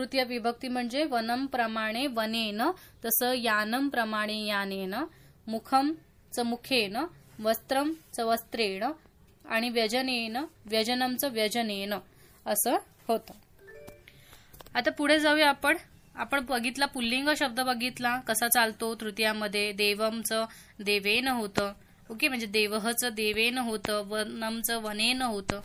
तृतीय विभक्ती म्हणजे वनम प्रमाणे वनेन तसं यानम प्रमाणे यानेन मुखम च मुखेन वस्त्रम च वस्त्रेण आणि व्यजनेन व्यजनम च व्यजनेन असं होतं. आता पुढे जाऊया आपण. आपण बघितला पुल्लिंग शब्द बघितला कसा चालतो तृतीयामध्ये देवमचं देवेन होतं. ओके म्हणजे देवहचं देवेन होतं वनमचं वनेन होतं.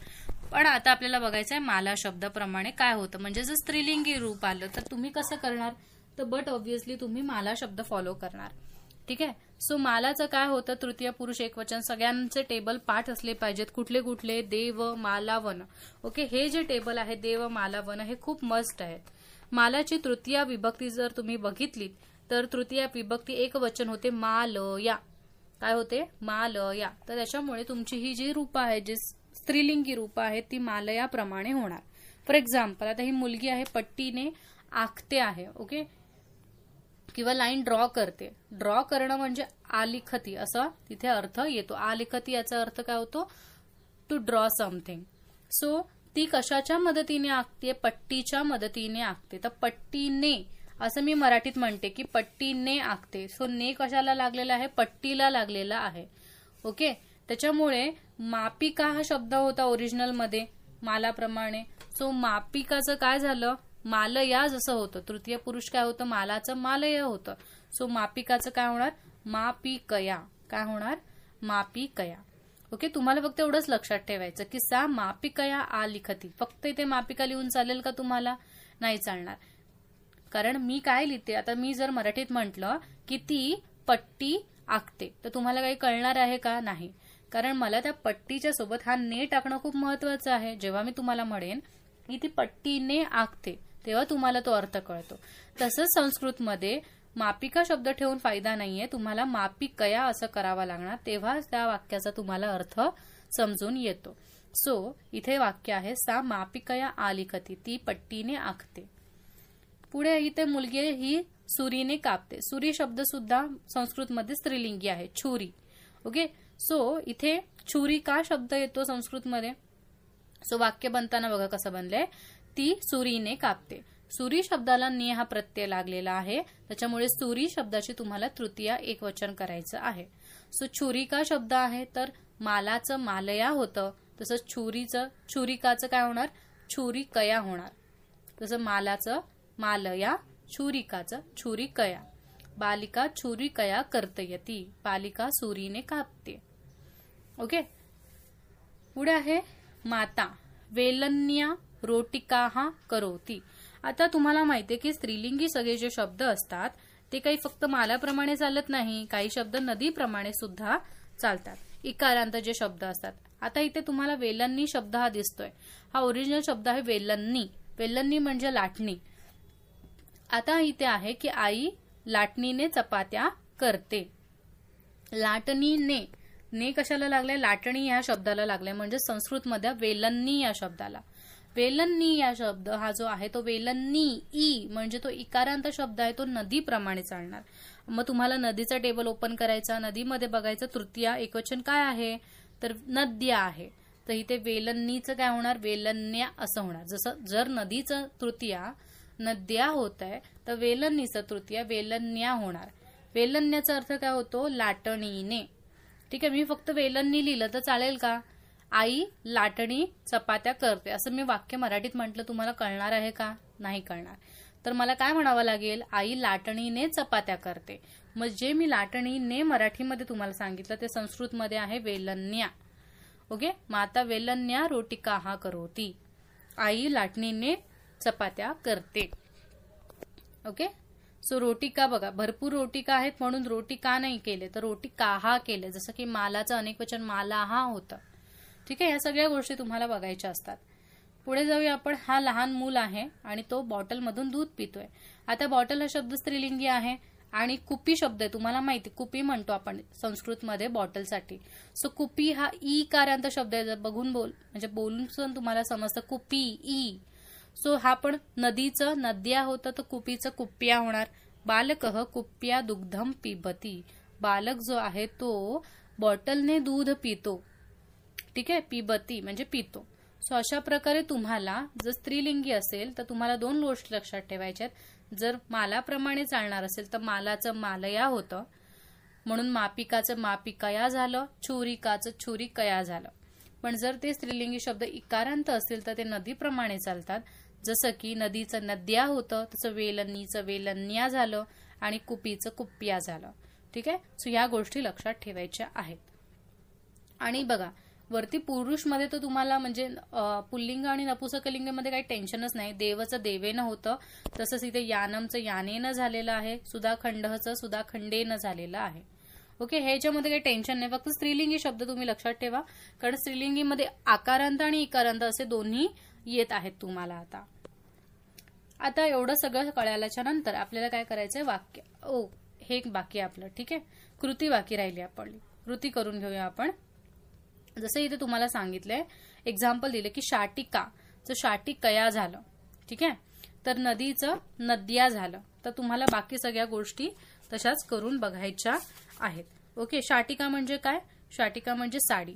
पण आता आपल्याला बघायचं आहे माला शब्दाप्रमाणे काय होतं. म्हणजे जर स्त्रीलिंगी रूप आलं तर तुम्ही कसं करणार? तर बट ऑब्व्हियसली तुम्ही माला शब्द फॉलो करणार. ठीक आहे? सो मालाचं काय होतं? तृतीय पुरुष एकवचन सगळ्यांचे टेबल पाठ असले पाहिजेत. कुठले कुठले? देव माला वन. ओके हे जे टेबल आहे देव माला वन हे खूप मस्त आहेत. मालाची तृतीय विभक्ती जर तुम्ही बघितली तर तृतीय विभक्ती एक वचन होते माल या काय होते? माल या तर त्याच्यामुळे तुमची ही जी रूप आहे जी स्त्रीलिंगी रूप आहेत ती मालयाप्रमाणे होणार. फॉर एक्झाम्पल आता ही मुलगी आहे पट्टीने आखते आहे ओके किंवा लाईन ड्रॉ करते. ड्रॉ करणं म्हणजे आलिखती असा तिथे अर्थ येतो. आलिखती याचा अर्थ काय होतो? टू ड्रॉ समथिंग सो ती कशाच्या मदतीने आखते? पट्टीच्या मदतीने आखते. तर पट्टीने असं मी मराठीत म्हणते की पट्टीने आखते. सो ने कशाला लागलेला आहे? पट्टीला लागलेला आहे. ओके त्याच्यामुळे मापिका हा शब्द होता ओरिजिनलमध्ये मालाप्रमाणे. सो मापिकाचं काय झालं? मालया जसं होतं. तृतीय पुरुष काय होतं? मालाचं मालय होतं. सो मापिकाचं काय होणार? मापिकया. काय होणार? मापिकया. ओके तुम्हाला फक्त एवढंच लक्षात ठेवायचं की सा मापिकया आ लिखती. फक्त इथे मापिका लिहून चालेल का तुम्हाला? नाही चालणार. कारण मी काय लिहिते? आता मी जर मराठीत म्हटलं की ती पट्टी आखते. तर तुम्हाला काही कळणार आहे का? नाही. कारण मला त्या पट्टीच्या सोबत हा ने टाकणं खूप महत्वाचं आहे. जेव्हा मी तुम्हाला म्हणेन की ती पट्टीने आखते तेव्हा तुम्हाला तो अर्थ कळतो. तसंच संस्कृतमध्ये मापिका शब्द ठेवून फायदा नाहीये. तुम्हाला मापिकया असं करावा लागणार तेव्हा त्या वाक्याचा तुम्हाला अर्थ समजून येतो. सो इथे वाक्य आहे सा मापिकया आलिखती ती पट्टीने आखते. पुढे इथे मुलगी ही सुरीने कापते. सुरी शब्द सुद्धा संस्कृतमध्ये स्त्रीलिंगी आहे छुरी. ओके सो इथे छुरी का शब्द येतो संस्कृतमध्ये? सो वाक्य बनताना बघा कसं बनलंय. ती सुरीने कापते. सुरी शब्दाला ने हा प्रत्यय लागलेला आहे. त्याच्यामुळे सुरी शब्दाची तुम्हाला तृतीय एक वचन करायचं आहे. सो छुरी का शब्द आहे? तर मालाचं मालया होतं. तसं छुरीचं छुरिकाचं काय होणार? छुरी कया होणार. तसं मालाचं मालया छुरिकाचं छुरी कया बालिका छुरी कया कर्तयती. बालिका सुरीने कापते. ओके? पुढे आहे माता. वेलन्या रोटिकाहा करोती. आता तुम्हाला माहितीये की स्त्रीलिंगी सगळे जे शब्द असतात ते काही फक्त मालाप्रमाणे चालत नाही काही शब्द नदीप्रमाणे सुद्धा चालतात. इकारांत जे शब्द असतात. आता इथे तुम्हाला वेलन्नी शब्द हा दिसतोय. हा ओरिजिनल शब्द आहे वेलन्नी. वेलन्नी म्हणजे लाटणी. आता इथे आहे की आई लाटणीने चपात्या करते. लाटणीने. ने कशाला लागले? लाटणी या शब्दाला लागले. म्हणजे संस्कृतमध्ये वेलन्नी या शब्दाला. वेलन्नी या शब्द हा जो आहे तो वेलन्नी ई म्हणजे तो इकारांत शब्द आहे तो नदीप्रमाणे चालणार. मग तुम्हाला नदीचा टेबल ओपन करायचा नदीमध्ये बघायचं तृतीया एकवचन काय आहे? तर नद्या आहे. तर इथे वेलन्नीचं काय होणार? वेलन्या असं होणार. जसं जर नदीचं तृतीया नद्या होत आहे तर वेलन्नीचं तृतीया वेलन्या होणार. वेलन्याचा अर्थ काय होतो? लाटणीने. ठीक आहे मी फक्त वेलनी लिहिलं तर चालेल का? आई लाटणी चपात्या करते. असं मी वाक्य मराठीत म्हटलं तुम्हाला कळणार आहे का? नाही कळणार. तर मला काय म्हणावं लागेल? आई लाटणीने चपात्या करते. मग जे मी लाटणीने मराठीमध्ये तुम्हाला सांगितलं ते संस्कृतमध्ये आहे वेलन्या. ओके? माता वेलन्या रोटिका हा करोती? आई लाटणीने चपात्या करते. ओके? सो रोटिका बघा भरपूर रोटिका आहेत म्हणून रोटी का नाही केले तर रोटी काहा केले? जसं की मालाचं अनेक वचन माला हा होतं. ठीक आहे या सगळ्या गोष्टी तुम्हाला बघायच्या असतात. पुढे जाऊया आपण. हा लहान मूल आहे आणि तो बॉटलमधून दूध पितोय. आता बॉटल हा शब्द स्त्रीलिंगी आहे आणि कुपी शब्द आहे. तुम्हाला माहिती कुपी म्हणतो आपण संस्कृतमध्ये बॉटलसाठी. सो कुपी हा ई कार्यांत शब्द आहे. जर बघून बोल म्हणजे बोलून तुम्हाला समजतं कुपी ई. सो हा पण नदीचं नद्या होतं तर कुपीचं कुप्या होणार. बालक कुप्या दुग्धम पिबती. बालक जो आहे तो बॉटलने दूध पितो. ठीक आहे? पिबती म्हणजे पितो. सो अशा प्रकारे तुम्हाला जर स्त्रीलिंगी असेल तर तुम्हाला दोन गोष्टी लक्षात ठेवायच्यात जर मालाप्रमाणे चालणार असेल तर मालाचं मालया होतं. म्हणून मापिकाचं मापिकया झालं छुरिकाचं छुरिकया झालं. पण जर ते स्त्रीलिंगी शब्द इकारांत असतील तर ते नदीप्रमाणे चालतात. जसं की नदीचं नद्या होतं तसं वेलनीचं वेलन्या झालं आणि कुपीचं कुप्या झालं. ठीक आहे? सो ह्या गोष्टी लक्षात ठेवायच्या आहेत. आणि बघा वरती पुरुषमध्ये तर तुम्हाला म्हणजे पुल्लिंग आणि नपुसकलिंगमध्ये काही टेन्शनच नाही. देवचं देवेनं होतं. तसंच इथे यानमचं यानेनं झालेलं आहे. सुधाखंडचं सुधाखंडेनं झालेलं आहे. ओके ह्याच्यामध्ये काही टेन्शन नाही. फक्त स्त्रीलिंगी शब्द तुम्ही लक्षात ठेवा. कारण स्त्रीलिंगीमध्ये आकारांत आणि इकारांत असे दोन्ही येत आहेत तुम्हाला आता. आता एवढं सगळं कळाल्याच्या नंतर आपल्याला काय करायचंय वाक्य ओ हे एक बाकी आपलं ठीक आहे? कृती बाकी राहिली आपण. कृती करून घेऊया आपण. जसं इथे तुम्हाला सांगितलंय एक्झाम्पल दिलं की शाटिका. जर शाटिकया झालं ठीक आहे? तर नदीचं नद्या झालं. तर तुम्हाला बाकी सगळ्या गोष्टी तशाच करून बघायच्या आहेत. ओके शाटिका म्हणजे काय? शाटिका म्हणजे साडी.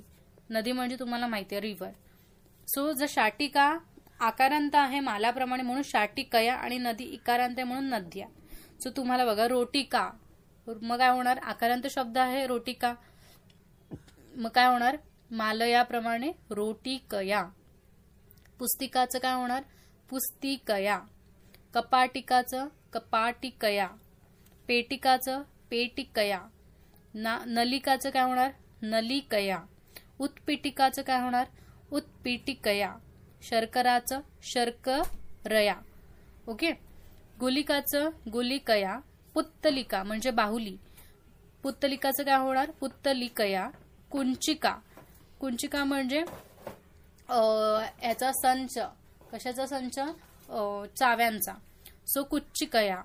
नदी म्हणजे तुम्हाला माहिती आहे रिव्हर सो जर शाटिका आकारांत आहे मालाप्रमाणे म्हणून शाटिकया आणि नदी इकारांत आहे म्हणून नद्या. सो तुम्हाला बघा रोटिका. मग काय होणार? आकारांत शब्द आहे रोटिका. मग काय होणार? मालयाप्रमाणे रोटिकया. पुस्तिकाचं काय होणार? पुस्तिकया. कपाटिकाचं कपाटिकया. पेटिकाचं पेटिकया. ना नलिकाचं काय होणार? नलिकया. उत्पीटिकाचं काय होणार? उत्पीटिकया. शर्कराचं शर्करया. ओके? गुलिकाचं गुलिकया पुत्तलिका म्हणजे बाहुली. पुत्तलिकाचं काय होणार? पुत्तलिकया कुंचिका. कुंचिका म्हणजे याचा संच. कशाचा संच? चाव्यांचा. सो कुच्चिकया.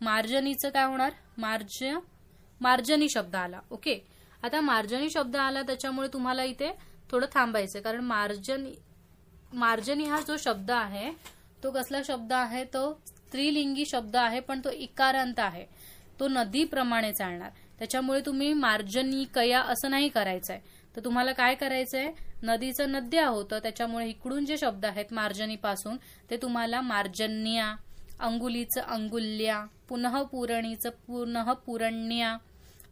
मार्जनीचं काय होणार? मार्ज मार्जनी शब्द आला. ओके? आता मार्जनी शब्द आला त्याच्यामुळे तुम्हाला इथे थोडं थांबायचं कारण मार्जनी मार्जनी हा जो शब्द आहे तो कसला शब्द आहे? तो स्त्रीलिंगी शब्द आहे पण तो इकारांत आहे. तो नदीप्रमाणे चालणार. त्याच्यामुळे तुम्ही मार्जनी कया असं नाही करायचंय. तर तुम्हाला काय करायचंय? नदीचं नद्या होतं त्याच्यामुळे इकडून जे शब्द आहेत मार्जनीपासून ते तुम्हाला मार्जन्या अंगुलीचं अंगुल्या पुनः पुरणीचं पुनः पुरण्या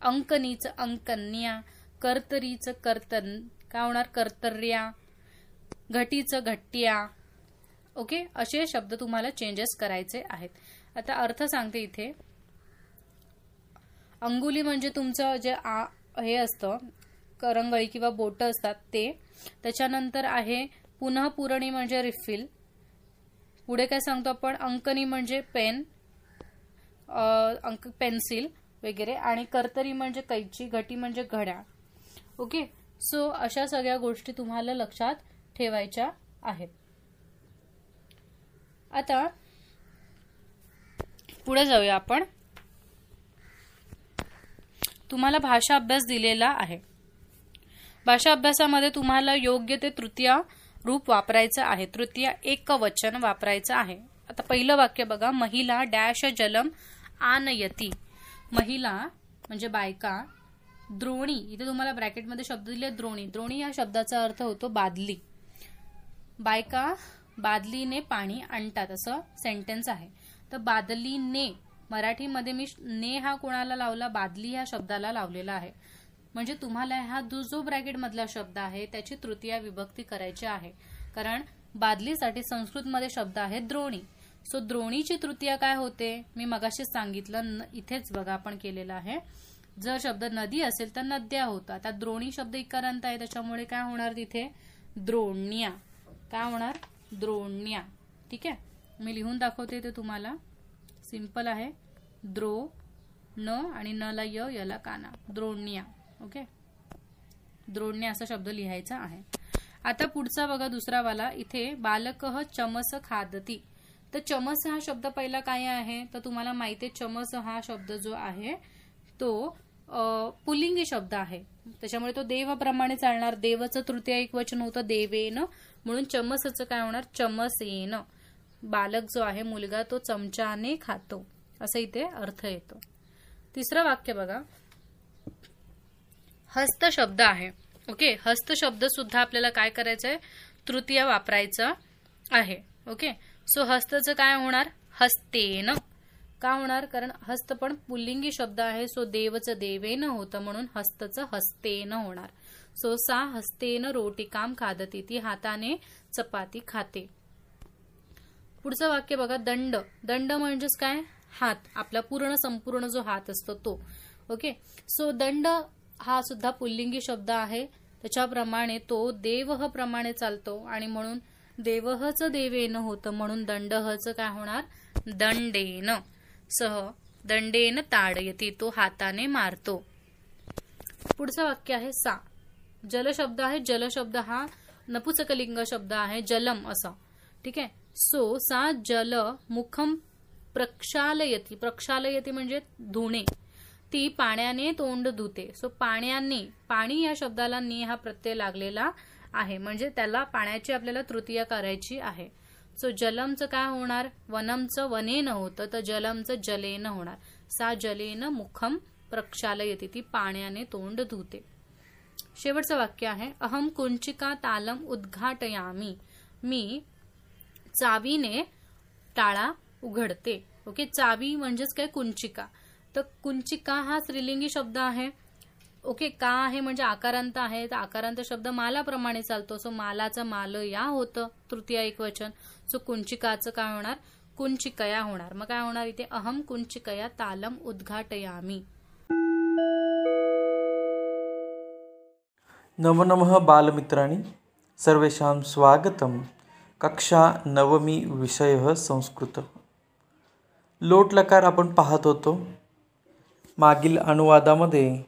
अंकनीचं अंकन्या कर्तरीचं कर्तन काय होणार? कर्तर्या घटीचं घट्टिया. ओके असे शब्द तुम्हाला चेंजेस करायचे आहेत. आता अर्थ सांगते इथे. अंगुली म्हणजे तुमचं जे आ हे असतं करंगळी किंवा बोट असतात ते. त्याच्यानंतर आहे पुन्हा पुरणी म्हणजे रिफिल पुढे काय सांगतो आपण? अंकनी म्हणजे पेन अंक पेन्सिल वगैरे. आणि कर्तरी म्हणजे कैची घटी म्हणजे घड्याळ. ओके सो अशा सगळ्या गोष्टी तुम्हाला लक्षात ठेवायच्या आहेत. आता पुढे जाऊया आपण. तुम्हाला भाषा अभ्यास दिलेला आहे. भाषा अभ्यासामध्ये तुम्हाला योग्य ते तृतीय रूप वापरायचं आहे. तृतीय एक वचन वापरायचं आहे. आता पहिलं वाक्य बघा. महिला डॅश जलम आनयती. महिला म्हणजे बायका द्रोणी. इथे तुम्हाला ब्रॅकेटमध्ये शब्द दिले द्रोणी. द्रोणी या शब्दाचा अर्थ होतो बादली. बायका बादलीने पाणी आणतात असं सेंटेन्स आहे. तर बादलीने मराठीमध्ये मी ने हा कोणाला लावला? बादली ह्या शब्दाला लावलेला आहे. म्हणजे तुम्हाला हा जो ब्रॅकेट मधला शब्द आहे त्याची तृतीय विभक्ती करायची आहे. कारण बादलीसाठी संस्कृतमध्ये शब्द आहे द्रोणी. सो द्रोणीची तृतीया काय होते? मी मगाशीच सांगितलं इथेच बघा आपण केलेलं आहे. जर शब्द नदी असेल तर नद्या होता आता द्रोणी शब्द इकारांत आहे त्याच्यामुळे काय होणार तिथे? द्रोण्या. काय होणार द्रोण्या. ठीक आहे? मी लिहून दाखवते ते तुम्हाला. सिंपल आहे. द्रो न आणि न ला य यला काना. द्रोण्या. ओके? द्रोण्या असा शब्द लिहायचा आहे. आता पुढचा बघा दुसरा वाला. इथे बालक चमस खादती. तर चमस हा शब्द पहिला काय आहे? तर तुम्हाला माहिती आहे चमस हा शब्द जो आहे तो पुलिंगी शब्द आहे. त्याच्यामुळे तो देवाप्रमाणे चालणार. देवाचं तृतीय एक वचन होतं देवेन म्हणून चमसचं काय होणार? चमसेन. बालक जो आहे मुलगा तो चमचाने खातो. असं इथे अर्थ येतो. तिसरं वाक्य बघा. हस्त शब्द आहे. ओके? हस्त शब्द सुद्धा आपल्याला काय करायचं आहे तृतीय वापरायचं आहे. ओके? सो हस्तचं काय होणार? हस्तेन. का होणार? कारण हस्त पण पुल्लिंगी शब्द आहे. सो देवचं देवेन होतं म्हणून हस्तचं हस्तेन होणार. सो सा हस्तेन रोटिकाम खादती ती हाताने चपाती खाते. पुढचं वाक्य बघा दंड. दंड म्हणजेच काय? हात. आपला पूर्ण संपूर्ण जो हात असतो तो. ओके? सो दंड हा सुद्धा पुल्लिंगी शब्द आहे. त्याच्याप्रमाणे तो देवह प्रमाणे चालतो आणि म्हणून देवहच देवेन होतं म्हणून दंडहच काय होणार? दंडेन. सह दंडेन ताडयती तो हाताने मारतो. पुढचं वाक्य आहे सा. जल शब्द आहे जल शब्द हा नपुसकलिंग शब्द आहे जलम असा. ठीक आहे? सो सा जल मुखम प्रक्षालयती. प्रक्षालयती म्हणजे धुणे. ती पाण्याने तोंड धुते. सो पाण्याने पाणी या शब्दाला ने हा प्रत्यय लागलेला आहे. म्हणजे त्याला पाण्याची आपल्याला तृतीय करायची आहे. सो जलमचं काय होणार? वनमचं वनेनं होतं तर जलमचं जलेनं होणार. सा जलेनं मुखम प्रक्षालयती. ती पाण्याने तोंड धुते. शेवटचं वाक्य आहे अहम कुंचिका तालम उद्घाटयामी मी चावीने टाळा उघडते. ओके चावी म्हणजेच काय? कुंचिका तर कुंचिका हा स्त्रीलिंगी शब्द आहे. ओके का आहे म्हणजे आकारांत आहे. तर आकारांत शब्द मालाप्रमाणे चालतो. सो मालाचं माल या होतं तृतीय एक वचन. सो कुंचिकाचं काय होणार? कुंचिकया होणार. मग काय होणार इथे? अहम कुंचिकया तालम उद्घाटयामी. नवनमः बालमित्राणि. सर्वेषां स्वागतं कक्षा नवमी विषयः संस्कृत. लोटलकार आपण पाहत होतो. मागील अनुवादामध्ये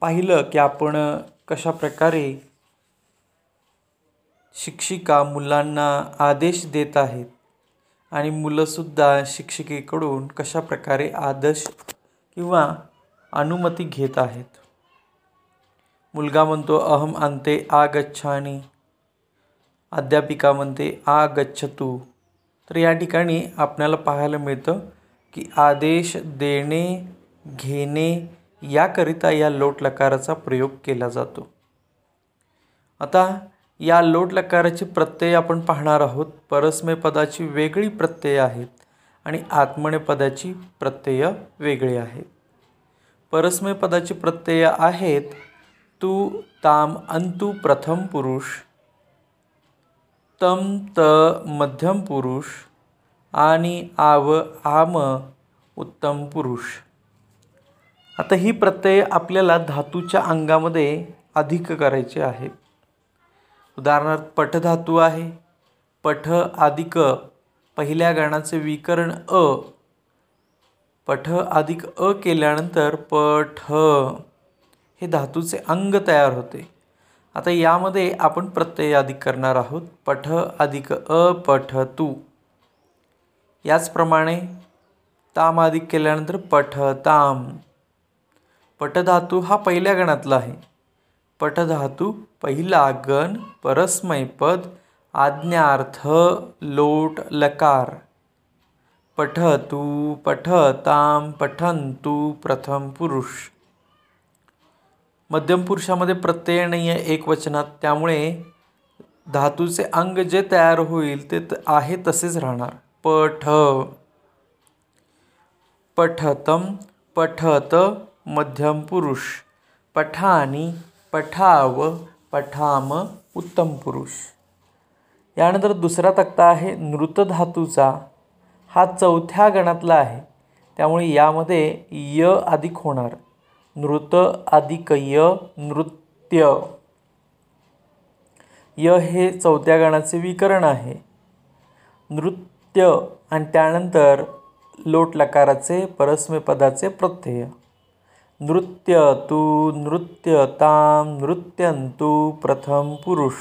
पाहिलं की आपण कशा प्रकारे शिक्षिका मुलांना आदेश देत आहेत आणि मुलंसुद्धा शिक्षिकेकडून कशा प्रकारे आदेश किंवा अनुमती घेत आहेत. मुलगा म्हणतो अहम अंते आगच्छानी. अध्यापिका म्हणते आगच्छतू. तर या ठिकाणी आपल्याला पाहायला मिळतं की आदेश देणे घेणे याकरिता या लोट लकाराचा प्रयोग केला जातो. आता या लोट लकाराचे प्रत्यय आपण पाहणार आहोत. परस्मय पदाची वेगळी प्रत्यय आहेत आणि आत्मने पदाची प्रत्यय वेगळी आहेत परस्मय पदाची प्रत्यय आहेत तू ताम अंतु प्रथम पुरुष तम त मध्यम पुरुष आणि आव आम उत्तम पुरुष. आता ही प्रत्यय आपल्याला धातूच्या अंगामध्ये अधिक करायचे आहेत उदाहरणार्थ पठधातू आहे. पठ अधिक पहिल्या गणाचे विकरण अ. पठ अधिक अ केल्यानंतर पठ. हे धातूचे अंग तयार होते. आता यामध्ये आपण प्रत्यय अधिक करणार आहोत. पठ अधिक अपठ तू. याचप्रमाणे ताम अधिक केल्यानंतर पठ ताम. पटधातू हा पहिल्या गणातला आहे. पटधातू पहिला गण परस्मैपद आज्ञार्थ लोट लकार. पठतू पठताम पठंतू प्रथम पुरुष. मध्यम पुरुषामध्ये प्रत्यय नाही आहे एक वचनात. त्यामुळे धातूचे अंग जे तयार होईल ते त- आहे तसेच राहणार. पठ. पठतम पठत मध्यम पुरुष. पठानी पठाव पठाम उत्तम पुरुष. यानंतर दुसरा तक्ता आहे नृत धातूचा. हा चौथ्या गणातला आहे. त्यामुळे यामध्ये य अधिक होणार. नृत आदिकय नृत्य. य हे चौथ्या गणाचे विकरण आहे. नृत्य आणि त्यानंतर लोट लकाराचे परस्मै पदाचे प्रत्यय नृत्य तू नृत्यताम नृत्यंतु प्रथम पुरुष.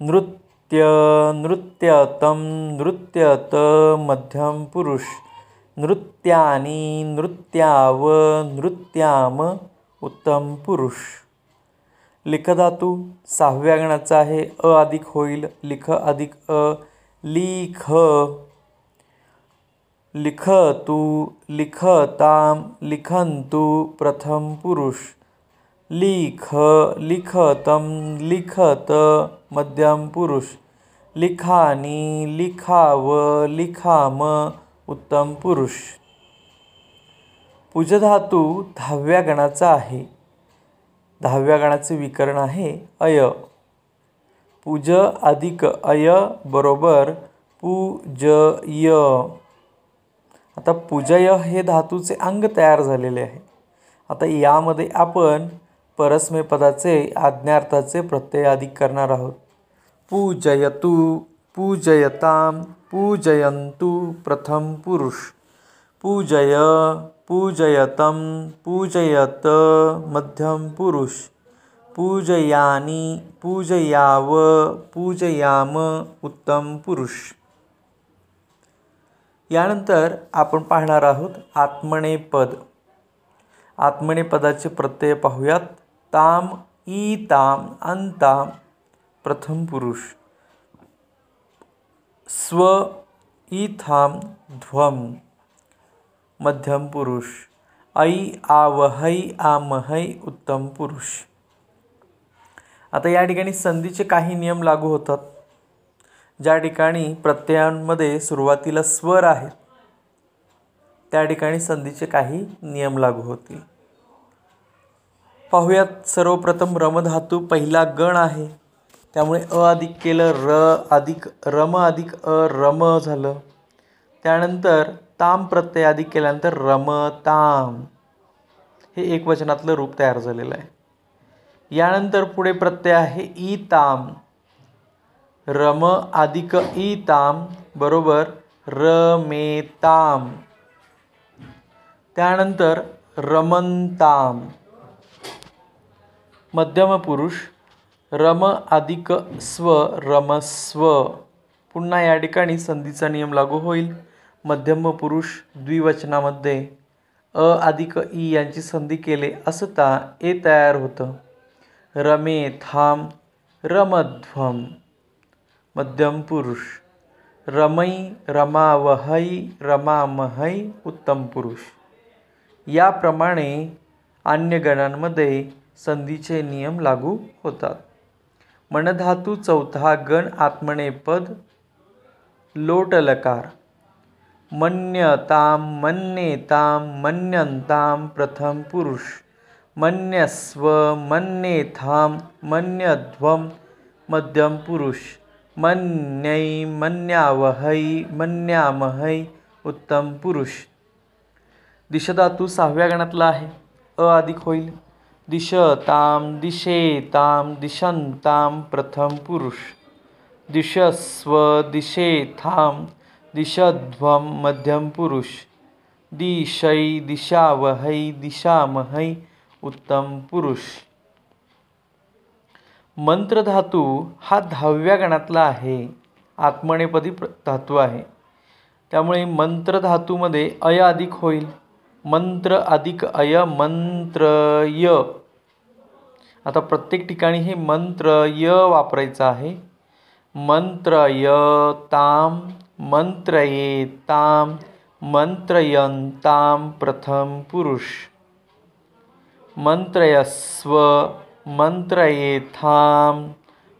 नृत्य नृत्यतम नृत्यत मध्यम पुरुष. नृत्यानी नृत्याव नृत्याम उत्तम पुरुष. लिखधातू सहाव्या गणाचा आहे. अ अधिक होईल. लिख अधिक अ. लिख. लिखतु लिखताम. लिखन्तु प्रथम पुरुष. लिख. लिखतं लिखत. मध्यम पुरुष. लिखानी. लिखाव. लिखाम. उत्तम पुरुष. पूजधातू दहाव्या गणाचा आहे. दहाव्या गणाचे विकरण आहे अय. पूज अधिक अय बरोबर पूजय. आता पूजय हे धातूचे अंग तयार झालेले आहे. आता यामध्ये आपण परस्मेपदाचे आज्ञार्थाचे प्रत्यय अधिक करणार आहोत. पूजयतू. पूजयंतु प्रथम पुरुष। पूजय पूजयतं पूजयत मध्यम पुरुष। पूजयानी पूजयाव पूजयाम उत्तम पुरुष। यानंतर आपण पाहणार आहोत आत्मने पद। आत्मने पदाचे प्रत्यय पाहूयात। ताम ई ताम अंताम प्रथम पुरुष। स्व इथाम ध्वम मध्यम पुरुष। ऐ आवहै आमहै उत्तम पुरुष। आता या ठिकाणी संधीचे काही नियम लागू होतात ज्या ठिकाणी प्रत्ययांमध्ये सुरुवातीला स्वर आहेत त्या ठिकाणी संधीचे काही नियम लागू होतील. पाहूयात सर्वप्रथम रमधातू पहिला गण आहे. त्यामुळे अ अधिक केलं र अधिक रम अधिक अ रम झालं. त्यानंतर ताम प्रत्यय अधिक केल्यानंतर रम ताम. हे एक वचनातलं रूप तयार झालेलं आहे. यानंतर पुढे प्रत्यय आहे ई ताम. रम अधिक ई ताम बरोबर रमेताम त्यानंतर रमनताम मध्यम पुरुष रम अधिक स्व रमस्व पुन्हा या ठिकाणी संधीचा नियम लागू होईल. मध्यम पुरुष द्विवचनामध्ये अ अधिक ई यांची संधी केले असता ए तयार होतं. रमे थांब रमध्वम. मध्यम पुरुष. रमै रमावहै रमामहै उत्तम पुरुष. याप्रमाणे अन्य गणांमध्ये संधीचे नियम लागू होतात. मनधातू चौथा गण आत्मनेपद लोटलकार। मन्यताम मन्येताम मन्यंताम प्रथम पुरुष। मन्यस्व मन्येथाम मन्यध्वम मध्यम पुरुष। मन्यै मन्यावहै मन्यामहै उत्तम पुरुष। दिशधातू सहाव्या गणातला आहे. अ अधिक होईल. दिशताम दिशेताम दिशंताम प्रथम पुरुष। दिशस्व दिशेथाम दिशध्वम मध्यम पुरुष। दिशै दिशावहै दिशामहै उत्तम पुरुष। मंत्रधातू हा दहाव्या गणातला आहे आत्मनेपदी प्र धातू आहे. त्यामुळे मंत्रधातूमध्ये अय अधिक होईल. मंत्र अधिक अय मंत्र य. आता प्रत्येक ठिकाणी हे मंत्र य वापरायचं आहे. मंत्र य ताम मंत्रये ताम मंत्रयंताम प्रथम पुरुष. मंत्रयस्व मंत्रयेथाम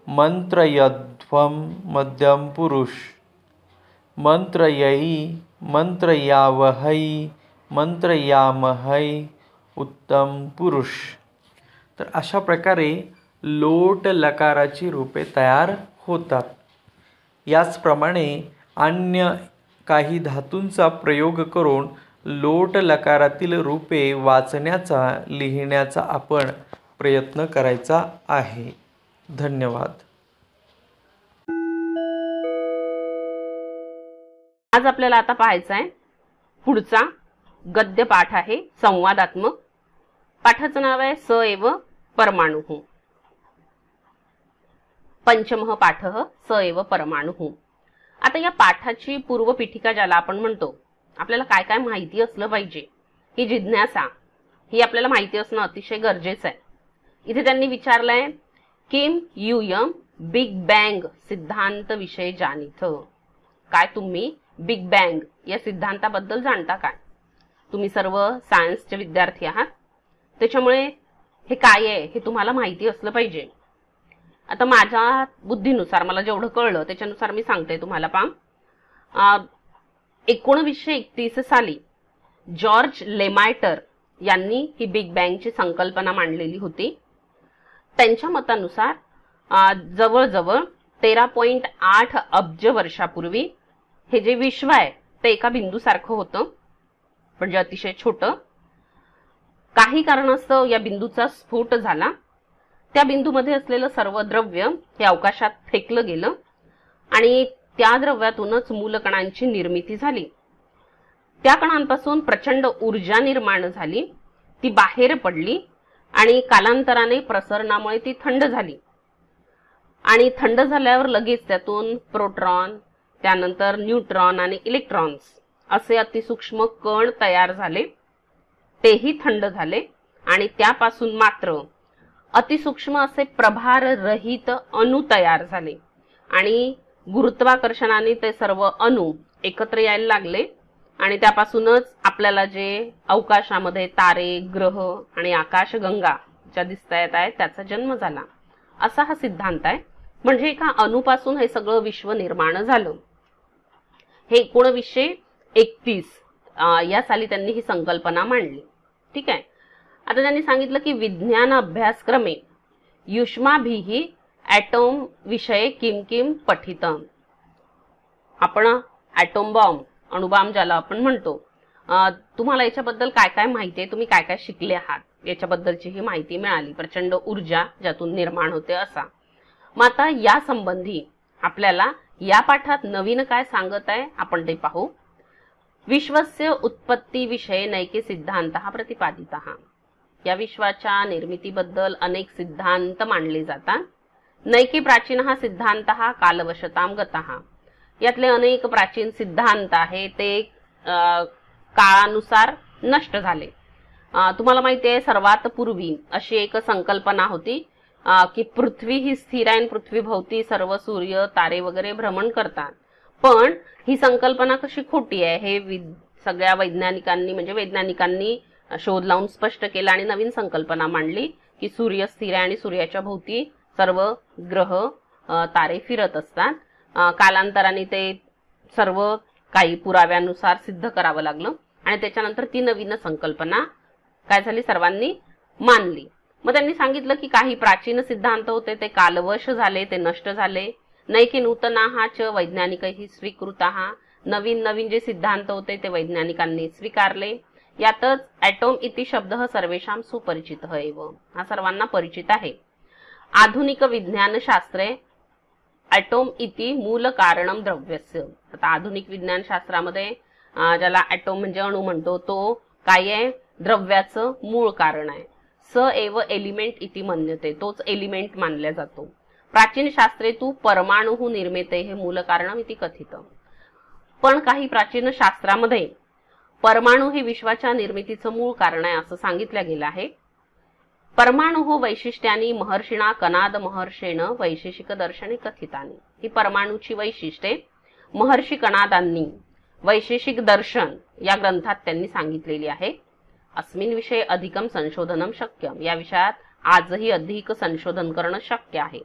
मंत्रयध्वम मध्यम पुरुष. मंत्रयई मंत्रयावहै मंत्रयामहै उत्तम पुरुष. तर अशा प्रकारे लोट लकाराची रूपे तयार होतात. याचप्रमाणे अन्य काही धातूंचा प्रयोग करून लोट लकारातील रूपे वाचण्याचा लिहिण्याचा आपण प्रयत्न करायचा आहे. धन्यवाद. आज आपल्याला आता पाहायचं आहे पुढचा गद्य पाठ आहे संवादात्मक. पाठाचं नाव आहे स एव परमाणु। पंचमः पाठ स एव परमाणु। आता या पाठाची पूर्वपीठिका ज्याला आपण म्हणतो आपल्याला काय काय माहिती असलं पाहिजे ही जिज्ञासा ही आपल्याला माहिती असणं अतिशय गरजेचं आहे. इथे त्यांनी विचारलंय किम युयम बिग बँग सिद्धांत विषय जाणीथ? काय तुम्ही बिग बँग या सिद्धांताबद्दल जाणता काय? तुम्ही सर्व सायन्सचे विद्यार्थी आहात. त्याच्यामुळे हे काय आहे? हे तुम्हाला माहिती असलं पाहिजे. आता माझ्या बुद्धीनुसार मला जेवढं कळलं त्याच्यानुसार मी सांगते तुम्हाला पाम एकोणवीसशे एकतीस साली जॉर्ज लेमायटर यांनी ही बिग बँगची संकल्पना मांडलेली होती. त्यांच्या मतानुसार जवळजवळ तेरा पॉइंट आठ अब्ज वर्षापूर्वी हे जे विश्व आहे ते एका बिंदूसारखं होतं. म्हणजे अतिशय छोटं काही कारणास्तव या बिंदूचा स्फोट झाला. त्या बिंदूमध्ये असलेलं सर्व द्रव्य हे अवकाशात फेकलं गेलं आणि त्या द्रव्यातूनच मूलकणांची निर्मिती झाली. त्या कणांपासून प्रचंड ऊर्जा निर्माण झाली ती बाहेर पडली आणि कालांतराने प्रसरणामुळे ती थंड झाली. आणि थंड झाल्यावर लगेच त्यातून प्रोट्रॉन त्यानंतर न्यूट्रॉन आणि इलेक्ट्रॉन्स असे अतिसूक्ष्म कण तयार झाले. तेही थंड झाले आणि त्यापासून मात्र अतिसूक्ष्म असे प्रभार रहित अणू तयार झाले. आणि गुरुत्वाकर्षणाने ते सर्व अणू एकत्र यायला लागले आणि त्यापासूनच आपल्याला जे अवकाशामध्ये तारे ग्रह आणि आकाशगंगा ज्या दिसता येत आहेत त्याचा जन्म झाला. असा हा सिद्धांत आहे. म्हणजे एका अणुपासून हे सगळं विश्व निर्माण झालं. हे एकोणवीसशे एकतीस या साली त्यांनी ही संकल्पना मांडली. ठीक आहे? आता त्यांनी सांगितलं की विज्ञान अभ्यासक्रमे युष्माभिही ॲटोम विषय किम किम पठित. आपण ॲटोम बॉम्ब अणुबाम ज्याला आपण म्हणतो तुम्हाला याच्याबद्दल काय काय माहिती आहे? तुम्ही काय काय शिकले आहात? याच्याबद्दलची ही माहिती मिळाली. प्रचंड ऊर्जा ज्यातून निर्माण होते असा. मग आता या संबंधी आपल्याला या पाठात नवीन काय सांगत आहे आपण ते पाहू. विश्वस्य उत्पत्ती विषय नैके सिद्धांत हा प्रतिपादित। या विश्वाच्या निर्मितीबद्दल अनेक सिद्धांत मांडले जातात। नैकी प्राचीन हा सिद्धांत हा कालवशताम गता। यातले अनेक प्राचीन सिद्धांत आहे ते काळानुसार नष्ट झाले। तुम्हाला माहिती आहे सर्वात पूर्वी अशी एक संकल्पना होती की पृथ्वी ही स्थिर आहे पृथ्वी भोवती सर्व सूर्य तारे वगैरे भ्रमण करतात। पण ही संकल्पना कशी खोटी आहे? हे सगळ्या वैज्ञानिकांनी म्हणजे वैज्ञानिकांनी शोध लावून स्पष्ट केला आणि नवीन संकल्पना मांडली की सूर्य स्थिर आहे आणि सूर्याच्या भोवती सर्व ग्रह तारे फिरत असतात. कालांतराने ते सर्व काही पुराव्यानुसार सिद्ध करावं लागलं आणि त्याच्यानंतर ती नवीन संकल्पना काय झाली? सर्वांनी मानली. मग त्यांनी सांगितलं की काही प्राचीन सिद्धांत होते ते कालवश झाले ते नष्ट झाले. नाही की नूतना हा च वैज्ञानिकही स्वीकृत हा नवीन नवीन जे सिद्धांत होते ते वैज्ञानिकांनी स्वीकारले. यातच ॲटोम इति शब्द सर्वेशाम सुपरिचित एव. हा सर्वांना परिचित आहे. आधुनिक विज्ञानशास्त्रे ॲटोम इति मूल कारणम द्रव्यस्य. आता आधुनिक विज्ञानशास्त्रामध्ये ज्याला ॲटोम म्हणजे अणू म्हणतो तो काय आहे? द्रव्याचं मूळ कारण आहे. स एव एलिमेंट इति मान्यते. तोच एलिमेंट मानला जातो. प्राचीन शास्त्रे तू परमाणू निर्मिते हे मूल कारण ती कथित. पण काही प्राचीन शास्त्रामध्ये परमाणू हे विश्वाच्या निर्मितीचं मूळ कारण आहे असं सांगितलं गेलं आहे. परमाणु हो वैशिष्ट्यांनी महर्षिणा कनाद महर्षेण वैशेषिक दर्शने कथितानी. ही परमाणूची वैशिष्ट्ये महर्षी कनादांनी वैशेषिक दर्शन या ग्रंथात त्यांनी सांगितलेली आहे. अस्मिन विषय अधिकम संशोधनम शक्य. या विषयात आजही अधिक संशोधन करणं शक्य आहे.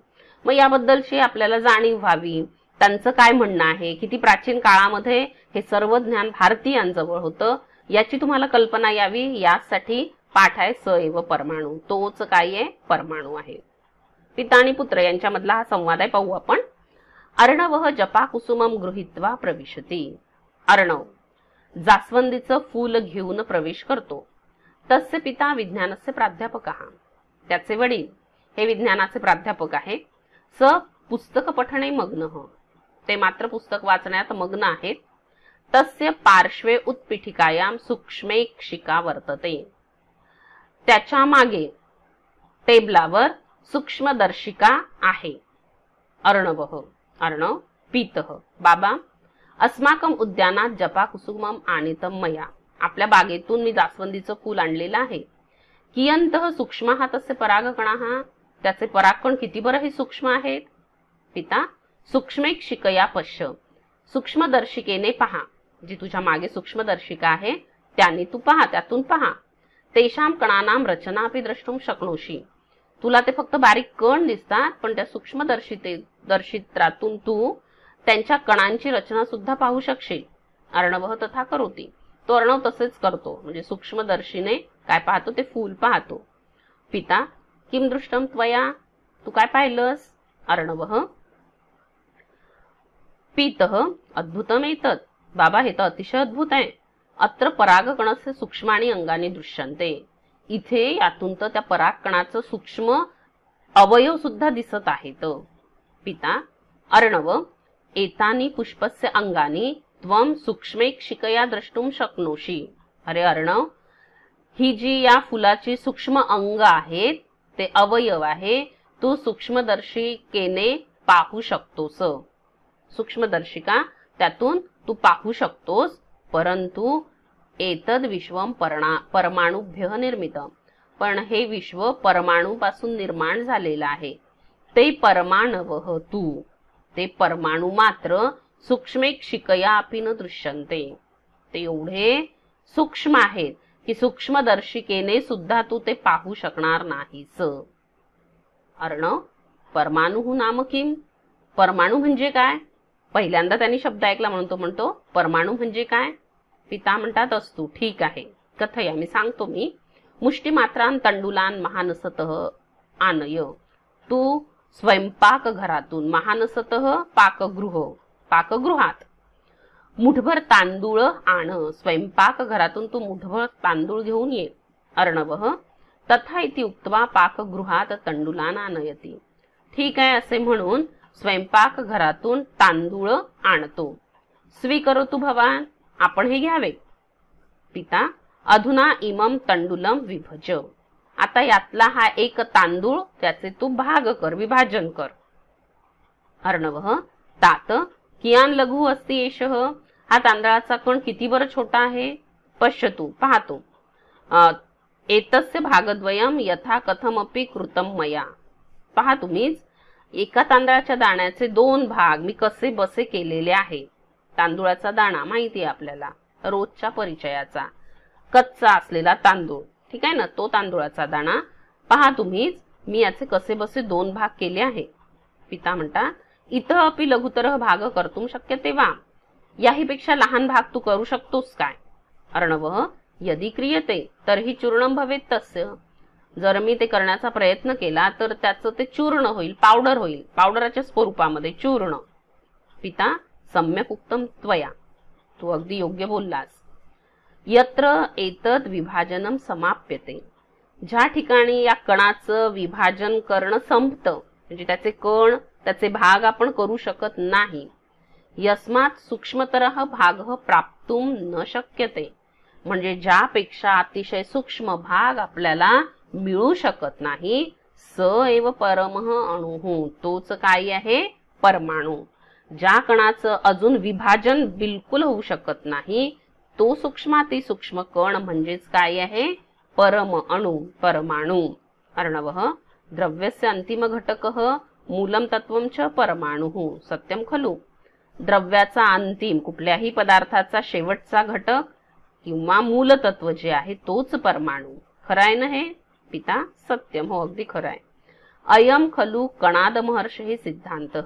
मग याबद्दलची आपल्याला जाणीव व्हावी. त्यांचं काय म्हणणं आहे? किती प्राचीन काळामध्ये हे सर्व ज्ञान भारतीयांजवळ होतं? याची तुम्हाला कल्पना यावी. यासाठी पाठ आहे स एव परमाणू. तोच काय आहे? परमाणू आहे. पिता आणि पुत्र यांच्यामधला हा संवाद आहे. पाहू आपण. अर्णव जपा कुसुमम गृहित्वा प्रविशती. अर्णव जास्वंदीचं फूल घेऊन प्रवेश करतो. तस्य पिता विज्ञानाचे प्राध्यापक. त्याचे वडील हे विज्ञानाचे प्राध्यापक आहे स पुस्तक पठणे मग्न ते मात्र पुस्तक वाचण्यात मग्न आहेत. तस्य पार्श्वे उत्पीठिकायाम सूक्ष्मेक्षिका वर्तते. त्याच्यामागे टेबलावर सूक्ष्मदर्शिका आहे. अर्णवः अर्णव पीतः बाबा अस्माकम उद्यानात जपा कुसुमम आनितम मया. आपल्या बागेतून मी जास्वंदीचं फूल आणलेलं आहे. कियंत सूक्ष्म हा तसे परागकणा हा त्याचे परागकण किती बरं हे सूक्ष्म आहेत? पिता सूक्ष्मेक शिकया पश्य. सूक्ष्मदर्शिकेने पहा. जी तुझ्या मागे सूक्ष्मदर्शिका आहे त्याने तू पहा त्यातून पहा. तेशाम कणानाम रचना अपि द्रष्टुम शकणोशी तुला ते फक्त बारीक कण दिसतात पण त्या सूक्ष्मदर्शिते दर्शित्रातून तू त्यांच्या कणांची रचना सुद्धा पाहू शकशील. अर्णव तथा करोती. तो अर्णव तसेच करतो. म्हणजे सूक्ष्मदर्शीने काय पाहतो ते फूल पाहतो. पिता किम दृष्टम त्वया? तू काय पाहिलंस? अर्णव. पीत अद्भुतम येतात बाबा हे तर अतिशय अद्भुत आहे. अत्र परागकणस्य सूक्ष्म आणि अंगाने दृश्यंते इथे यातून तर त्या परागकणाचं सूक्ष्म अवयव सुद्धा दिसत आहेत. पिता अर्णव एतानी पुष्पस्य अंगानी त्वम सूक्ष्मेक्षिकया द्रष्टुम शकनोशी अरे अर्णव ही जी या फुलाची सूक्ष्म अंग आहेत ते अवयव आहे तू सूक्ष्मदर्शिकेने पाहू शकतोस. सूक्ष्मदर्शिका त्यातून तू पाहू शकतोस परंतु एतद विश्वम परमाणुभ्य निर्मित. पण हे विश्व परमाणूपासून निर्माण झालेलं आहे. ते परमाणव तू. ते परमाणू मात्र सूक्ष्मेक शिकया अपि न दृश्यंते ते एवढे सूक्ष्म आहेत की सूक्ष्मदर्शिकेने सुद्धा तू ते पाहू शकणार नाहीस. अर्णव परमाणू नाम किम? परमाणू म्हणजे काय? पहिल्यांदा त्यांनी शब्द ऐकला म्हणून तो म्हणतो परमाणू म्हणजे काय? पिता म्हणतात असतो ठीक आहे. कथया मी सांगतो मी. मुष्टीमात्रान तंडुलान महानसत आनय. तू स्वयंपाक घरातून महानसत पाकगृह पाकगृहात मुठभर तांदूळ आण. स्वयंपाक घरातून तू मुठभर तांदूळ घेऊन ये अर्णव. तथा इति उक्तवा पाकगृहात तंडुलान आनयती. ठीक आहे असे म्हणून स्वयंपाक घरातून तांदूळ आणतो. स्वीकरोतु भवान आपण हे घ्यावे. पिता अधुना इमम तंडुलम विभज. आता यातला हा एक तांदूळ त्याचे तू भाग कर विभाजन कर. अर्णव तात कियान लघु अस्ति एषः? हा तांदळाचा कण किती बरं छोटा आहे? पश्यतू पाहतो. एतस्य भागद्वयम यथा कथमपी कृतम मया. पहा तुम्हीच एका तांदळाच्या दाण्याचे दोन भाग मी कसे बसे केलेले आहे? तांदूळाचा दाणा माहिती आहे आपल्याला रोजच्या परिचयाचा. कच्चा असलेला तांदूळ ठीक आहे ना? तो तांदूळाचा दाणा. पहा तुम्हीच मी याचे कसे बसे दोन भाग केले आहे? पिता म्हणतात इथं अपि लघुतर भाग करतुम शक्य तेव्हा याहीपेक्षा लहान भाग तू करू शकतोस काय? अर्णव यदि क्रियते तरही चूर्णम भवेत तस्य. जर मी ते करण्याचा प्रयत्न केला तर त्याचं ते चूर्ण होईल पावडर होईल. पावडराच्या स्वरूपामध्ये चूर्ण. पिता सम्यक उत्तम त्वया. तू अगदी योग्य बोललास. यत्र एतद विभाजनम समाप्यते. ज्या ठिकाणी या कणाचं विभाजन करणं संपतं म्हणजे त्याचे कण त्याचे भाग आपण करू शकत नाही यस्मात सूक्ष्मतर भाग प्राप्तुम न शक्यते. म्हणजे ज्यापेक्षा अतिशय सूक्ष्म भाग आपल्याला मिळू शकत नाही स एव परमह अणुहू तोच काय आहे? परमाणू. ज्या कणाचं अजून विभाजन बिलकुल होऊ शकत नाही तो सूक्ष्माती सूक्ष्म कण म्हणजेच काय आहे? परम अणु परमाणू. अर्णव द्रव्यस्य अंतिम घटक मूलम तत्व च परमाणु. सत्यम खलू? द्रव्याचा अंतिम कुठल्याही पदार्थाचा शेवटचा घटक किंवा मूलतत्व जे आहे तोच परमाणू. खराय ना हे? पिता सत्यम हो अगदी खरं आहे अयम खलू कणाद महर्ष हे सिद्धांत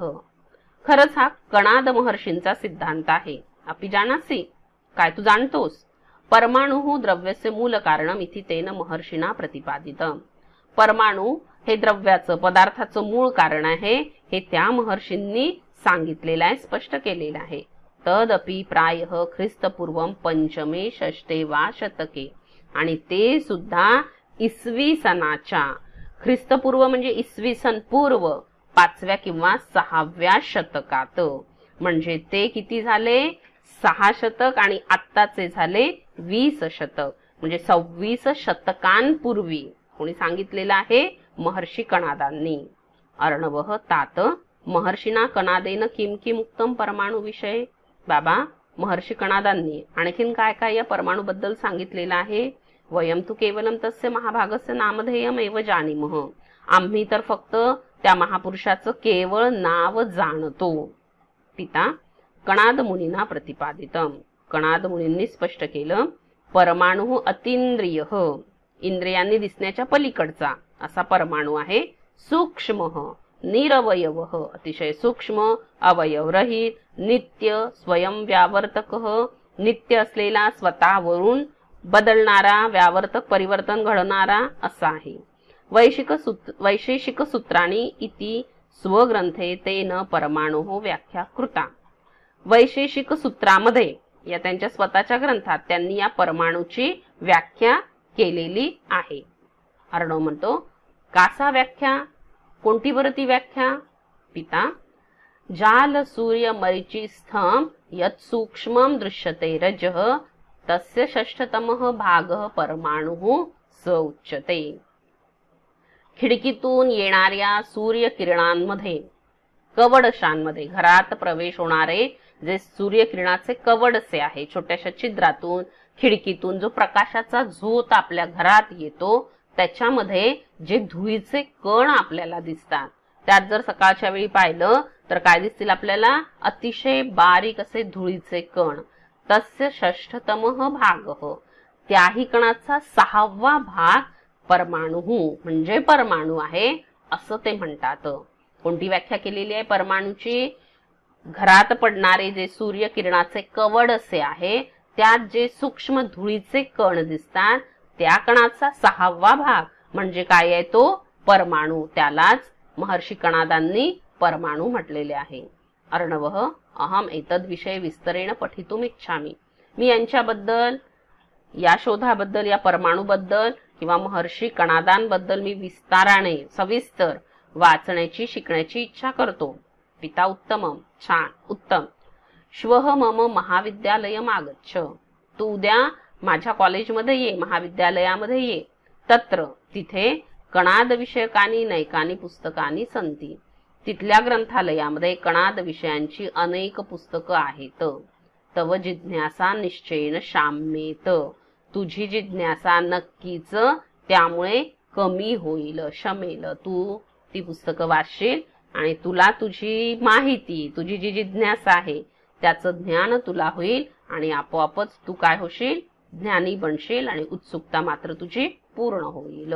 खरंच हा कणाद महर्षींचा सिद्धांत आहे. आपी जाणासी? काय तू जाणतोस? परमाणु द्रव्यचे मूल कारणम इथे तेन महर्षीना प्रतिपादित. परमाणू हे द्रव्याचं पदार्थाचं मूळ कारण आहे हे त्या महर्षींनी सांगितलेलं आहे स्पष्ट केलेलं आहे. तदपि प्राय ख्रिस्तपूर्वम पंचमे षष्टे वा शतके. आणि ते सुद्धा इसवी सणाच्या. ख्रिस्तपूर्व म्हणजे इसवी सन पूर्व पाचव्या किंवा सहाव्या शतकात. म्हणजे ते किती झाले? सहा शतक आणि आत्ताचे झाले वीस शतक. म्हणजे सव्वीस शतकांपूर्वी. कोणी सांगितलेलं आहे? महर्षी कणादांनी. अर्णव तात महर्षीना कणादेन किम उत्तम परमाणू विषय. बाबा महर्षी कणादांनी आणखीन काय काय या परमाणू बद्दल सांगितलेलं आहे? वयम तू केवलम तस्य महाभागस्य नामधेयम एव जाणीमह आम्ही तर फक्त त्या महापुरुषाचं केवळ नाव जाणतो. पिता कणाद मुनीना प्रतिपादितम. कणाद मुनींनी स्पष्ट केलं परमाणू अतिंद्रिय इंद्रियांनी दिसण्याच्या पलीकडचा असा परमाणू आहे सूक्ष्म. निरवयव अतिशय सूक्ष्म अवयवरहित नित्य स्वयंव्यावर्तक नित्य असलेला स्वतःवरून बदलणारा व्यावर्तक परिवर्तन घडणारा असा आहे. वैशिक सूत्र वैशेषिक सूत्राणी इति स्वग्रंथे तेन परमाणु व्याख्या कृता वैशेषिक सूत्रामध्ये या त्यांच्या स्वतःच्या ग्रंथात त्यांनी या परमाणूची व्याख्या केलेली आहे. अर्णव म्हणतो कासा व्याख्या? कोणती बरं ती व्याख्या? पिता जाल सूर्य मरिची स्थम यत सूक्ष्म दृश्यते रज तस्य षष्ठतम भाग परमाणु स उच्यते। खिडकीतून येणाऱ्या सूर्यकिरणांमध्ये कवडशांमध्ये घरात प्रवेश होणारे जे सूर्यकिरणाचे कवडसे आहे छोट्याशा छिद्रातून खिडकीतून जो प्रकाशाचा झोत आपल्या घरात येतो त्याच्यामध्ये जे धुळीचे कण आपल्याला दिसतात. त्यात जर सकाळच्या वेळी पाहिलं तर काय दिसतील आपल्याला? अतिशय बारीक असे धुळीचे कण. तस्य षष्ठतम भाग. त्याही कणाचा सहावा भाग परमाणू म्हणजे परमाणू आहे असं ते म्हणतात. कोणती व्याख्या केलेली आहे परमाणूची? घरात पडणारे जे सूर्य किरणाचे कवड असे आहे त्यात जे सूक्ष्म धुळीचे कण दिसतात त्या कणाचा सहावा भाग म्हणजे काय आहे तो? परमाणू. त्यालाच महर्षी कणादांनी परमाणू म्हटलेले आहे. अर्णव अहम एतद विषय विस्तरेण पठितुम इच्छामी. मी यांच्याबद्दल या शोधाबद्दल या परमाणूबद्दल किंवा महर्षी कणादांबद्दल मी विस्ताराने सविस्तर वाचण्याची शिकण्याची इच्छा करतो. पिता उत्तम छान. उत्तम. श्व मम महाविद्यालय आगच्छ तू उद्या माझ्या कॉलेजमध्ये ये महाविद्यालयामध्ये ये. तत्र तिथे कणाद विषयकानी नैकानी पुस्तकानी संती तिथल्या ग्रंथालयामध्ये कणाद विषयांची अनेक पुस्तकं आहेत. तव जिज्ञासा निश्चयन शाम्येत. तुझी जिज्ञासा नक्कीच त्यामुळे कमी होईल शमेल. तू ती पुस्तकं वाचशील आणि तुला तुझी माहिती तुझी जी जिज्ञासा आहे त्याचं ज्ञान तुला होईल आणि आपोआपच तू काय होशील? ज्ञानी बनशील आणि उत्सुकता मात्र तुझी पूर्ण होईल.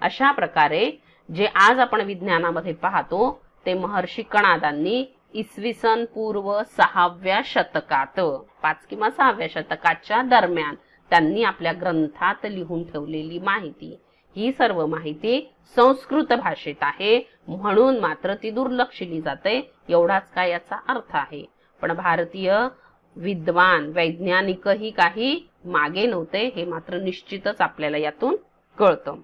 अशा प्रकारे जे आज आपण विज्ञानामध्ये पाहतो ते महर्षी कणादांनी इसवी सन पूर्व सहाव्या शतकात पाच किंवा सहाव्या शतकाच्या दरम्यान त्यांनी आपल्या ग्रंथात लिहून ठेवलेली माहिती. ही सर्व माहिती संस्कृत भाषेत आहे म्हणून मात्र ती दुर्लक्षिली जाते एवढाच काय याचा अर्थ आहे. पण भारतीय विद्वान वैज्ञानिकही काही मागे नव्हते हे मात्र निश्चितच आपल्याला यातून कळतं.